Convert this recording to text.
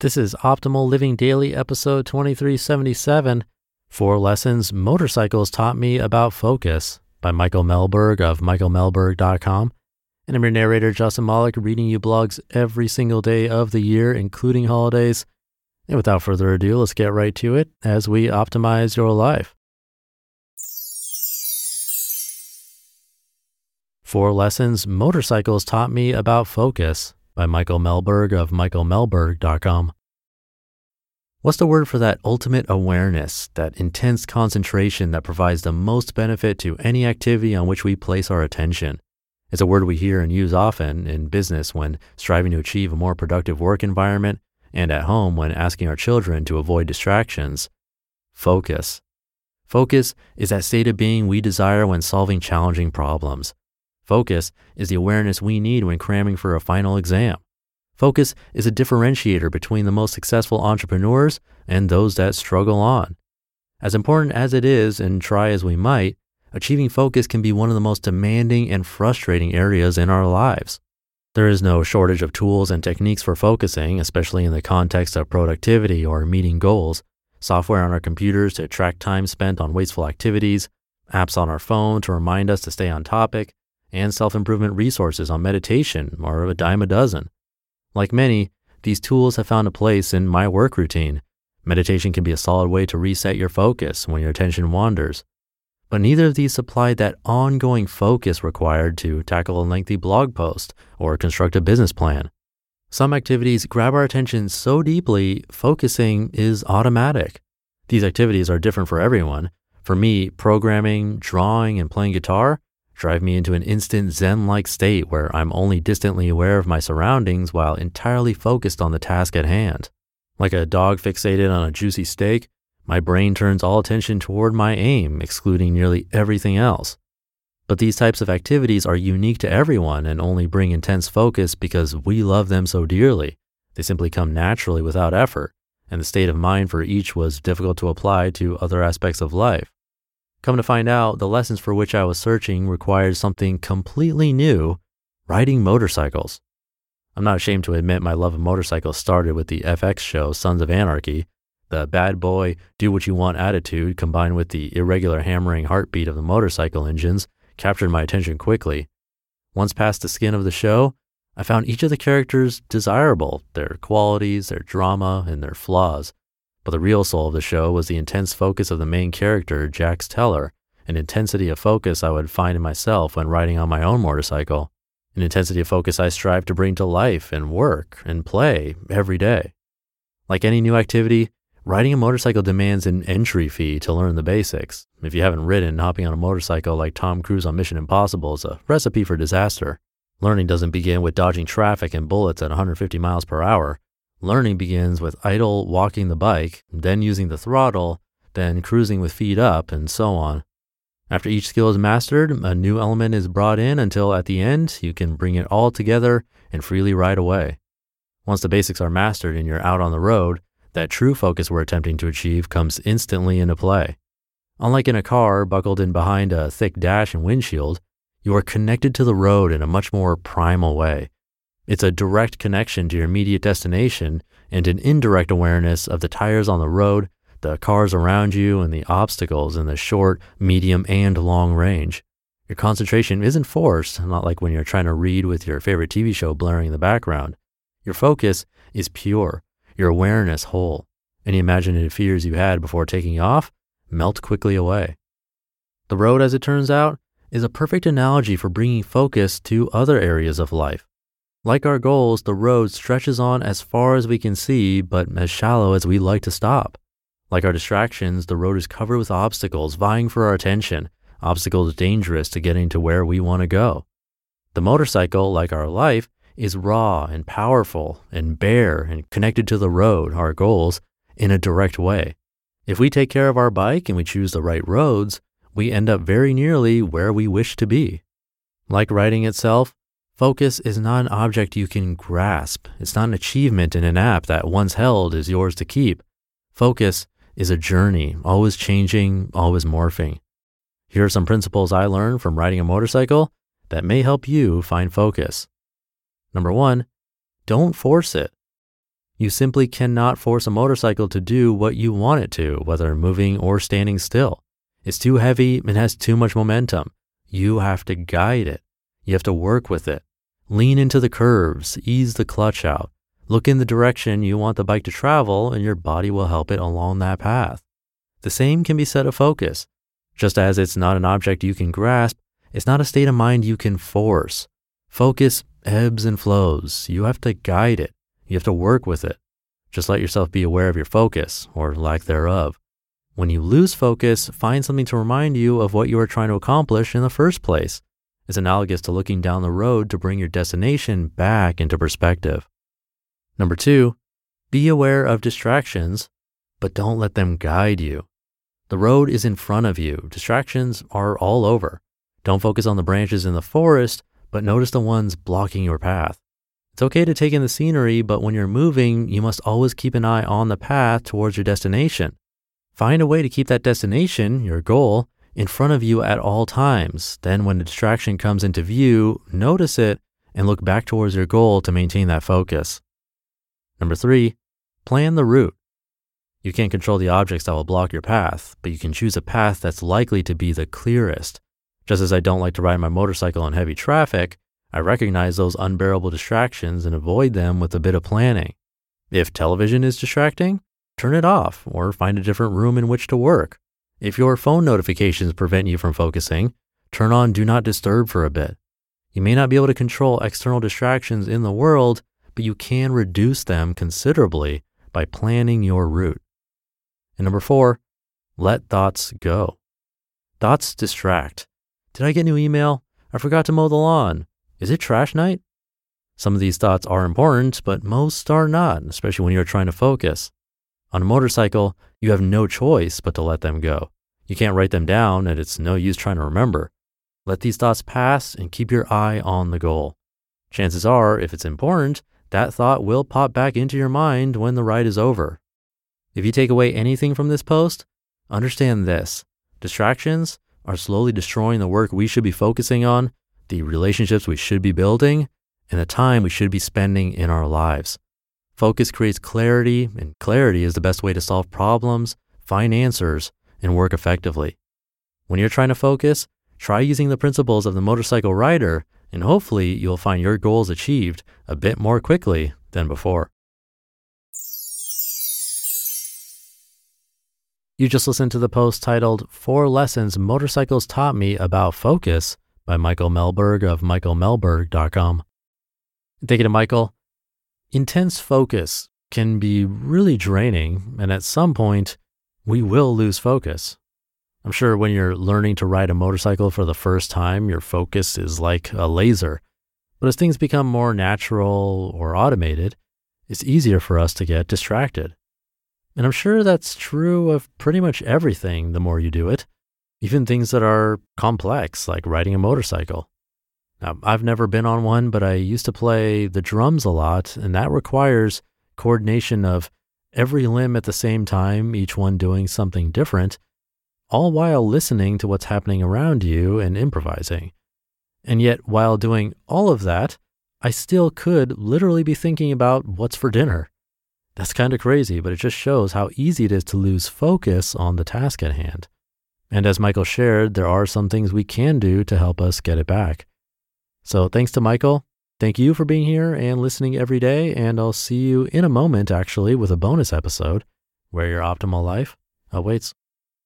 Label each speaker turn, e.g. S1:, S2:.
S1: This is Optimal Living Daily, episode 2377 Four Lessons Motorcycles Taught Me About Focus by Michael Melberg of michaelmelberg.com. And I'm your narrator, Justin Malik, reading you blogs every single day of the year, including holidays. And without further ado, let's get right to it as we optimize your life. Four Lessons Motorcycles Taught Me About Focus by Michael Melberg of michaelmelberg.com. What's the word for that ultimate awareness, that intense concentration that provides the most benefit to any activity on which we place our attention? It's a word we hear and use often in business when striving to achieve a more productive work environment and at home when asking our children to avoid distractions. Focus. Focus is that state of being we desire when solving challenging problems. Focus is the awareness we need when cramming for a final exam. Focus is a differentiator between the most successful entrepreneurs and those that struggle on. As important as it is, and try as we might, achieving focus can be one of the most demanding and frustrating areas in our lives. There is no shortage of tools and techniques for focusing, especially in the context of productivity or meeting goals. Software on our computers to track time spent on wasteful activities, apps on our phone to remind us to stay on topic, and self improvement resources on meditation are a dime a dozen. Like many, these tools have found a place in my work routine. Meditation can be a solid way to reset your focus when your attention wanders. But neither of these supply that ongoing focus required to tackle a lengthy blog post or construct a business plan. Some activities grab our attention so deeply, focusing is automatic. These activities are different for everyone. For me, programming, drawing, and playing guitar drive me into an instant Zen like state where I'm only distantly aware of my surroundings while entirely focused on the task at hand. Like a dog fixated on a juicy steak, my brain turns all attention toward my aim, excluding nearly everything else. But these types of activities are unique to everyone and only bring intense focus because we love them so dearly. They simply come naturally without effort, and the state of mind for each was difficult to apply to other aspects of life. Come to find out, the lessons for which I was searching required something completely new riding motorcycles. I'm not ashamed to admit my love of motorcycles started with the FX show Sons of Anarchy. The bad boy, do what you want attitude combined with the irregular hammering heartbeat of the motorcycle engines captured my attention quickly. Once past the skin of the show, I found each of the characters desirable, their qualities, their drama, and their flaws. But the real soul of the show was the intense focus of the main character, Jax Teller, an intensity of focus I would find in myself when riding on my own motorcycle, an intensity of focus I strive to bring to life and work and play every day. Like any new activity, riding a motorcycle demands an entry fee to learn the basics. If you haven't ridden, hopping on a motorcycle like Tom Cruise on Mission Impossible is a recipe for disaster. Learning doesn't begin with dodging traffic and bullets at 150 miles per hour. Learning begins with idle walking the bike, then using the throttle, then cruising with feet up, and so on. After each skill is mastered, a new element is brought in until at the end you can bring it all together and freely ride away. Once the basics are mastered and you're out on the road, that true focus we're attempting to achieve comes instantly into play. Unlike in a car buckled in behind a thick dash and windshield, you are connected to the road in a much more primal way. It's a direct connection to your immediate destination and an indirect awareness of the tires on the road, the cars around you, and the obstacles in the short, medium, and long range. Your concentration isn't forced, not like when you're trying to read with your favorite TV show blaring in the background. Your focus is pure, your awareness whole. Any imaginative fears you had before taking off melt quickly away. The road, as it turns out, is a perfect analogy for bringing focus to other areas of life. Like our goals, the road stretches on as far as we can see, but as shallow as we like to stop. Like our distractions, the road is covered with obstacles vying for our attention, obstacles dangerous to getting to where we want to go. The motorcycle, like our life, is raw and powerful and bare and connected to the road, our goals, in a direct way. If we take care of our bike and we choose the right roads, we end up very nearly where we wish to be. Like riding itself, Focus is not an object you can grasp. It's not an achievement in an app that once held is yours to keep. Focus is a journey, always changing, always morphing. Here are some principles I learned from riding a motorcycle that may help you find focus. Number one, don't force it. You simply cannot force a motorcycle to do what you want it to, whether moving or standing still. It's too heavy and has too much momentum. You have to guide it. You have to work with it. Lean into the curves, ease the clutch out. Look in the direction you want the bike to travel, and your body will help it along that path. The same can be said of focus. Just as it's not an object you can grasp, it's not a state of mind you can force. Focus ebbs and flows. You have to guide it. You have to work with it. Just let yourself be aware of your focus or lack thereof. When you lose focus, find something to remind you of what you are trying to accomplish in the first place. It's analogous to looking down the road to bring your destination back into perspective. Number two, be aware of distractions, but don't let them guide you. The road is in front of you. Distractions are all over. Don't focus on the branches in the forest, but notice the ones blocking your path. It's okay to take in the scenery, but when you're moving, you must always keep an eye on the path towards your destination. Find a way to keep that destination, your goal, in front of you at all times. Then, when a distraction comes into view, notice it and look back towards your goal to maintain that focus. Number three, plan the route. You can't control the objects that will block your path, but you can choose a path that's likely to be the clearest. Just as I don't like to ride my motorcycle in heavy traffic, I recognize those unbearable distractions and avoid them with a bit of planning. If television is distracting, turn it off or find a different room in which to work. If your phone notifications prevent you from focusing, turn on Do Not Disturb for a bit. You may not be able to control external distractions in the world, but you can reduce them considerably by planning your route. And number four, let thoughts go. Thoughts distract. Did I get new email? I forgot to mow the lawn. Is it trash night? Some of these thoughts are important, but most are not, especially when you're trying to focus. On a motorcycle, you have no choice but to let them go. You can't write them down, and it's no use trying to remember. Let these thoughts pass and keep your eye on the goal. Chances are, if it's important, that thought will pop back into your mind when the ride is over. If you take away anything from this post, understand this distractions are slowly destroying the work we should be focusing on, the relationships we should be building, and the time we should be spending in our lives. Focus creates clarity, and clarity is the best way to solve problems, find answers, and work effectively. When you're trying to focus, try using the principles of the motorcycle rider, and hopefully you'll find your goals achieved a bit more quickly than before. You just listened to the post titled Four Lessons Motorcycles Taught Me About Focus by Michael Melberg of michaelmelberg.com. Thank you to Michael. Intense focus can be really draining, and at some point, we will lose focus. I'm sure when you're learning to ride a motorcycle for the first time, your focus is like a laser. But as things become more natural or automated, it's easier for us to get distracted. And I'm sure that's true of pretty much everything the more you do it, even things that are complex, like riding a motorcycle. Now, I've never been on one, but I used to play the drums a lot, and that requires coordination of every limb at the same time, each one doing something different, all while listening to what's happening around you and improvising. And yet, while doing all of that, I still could literally be thinking about what's for dinner. That's kind of crazy, but it just shows how easy it is to lose focus on the task at hand. And as Michael shared, there are some things we can do to help us get it back. So thanks to Michael. Thank you for being here and listening every day. And I'll see you in a moment, actually, with a bonus episode where your optimal life awaits.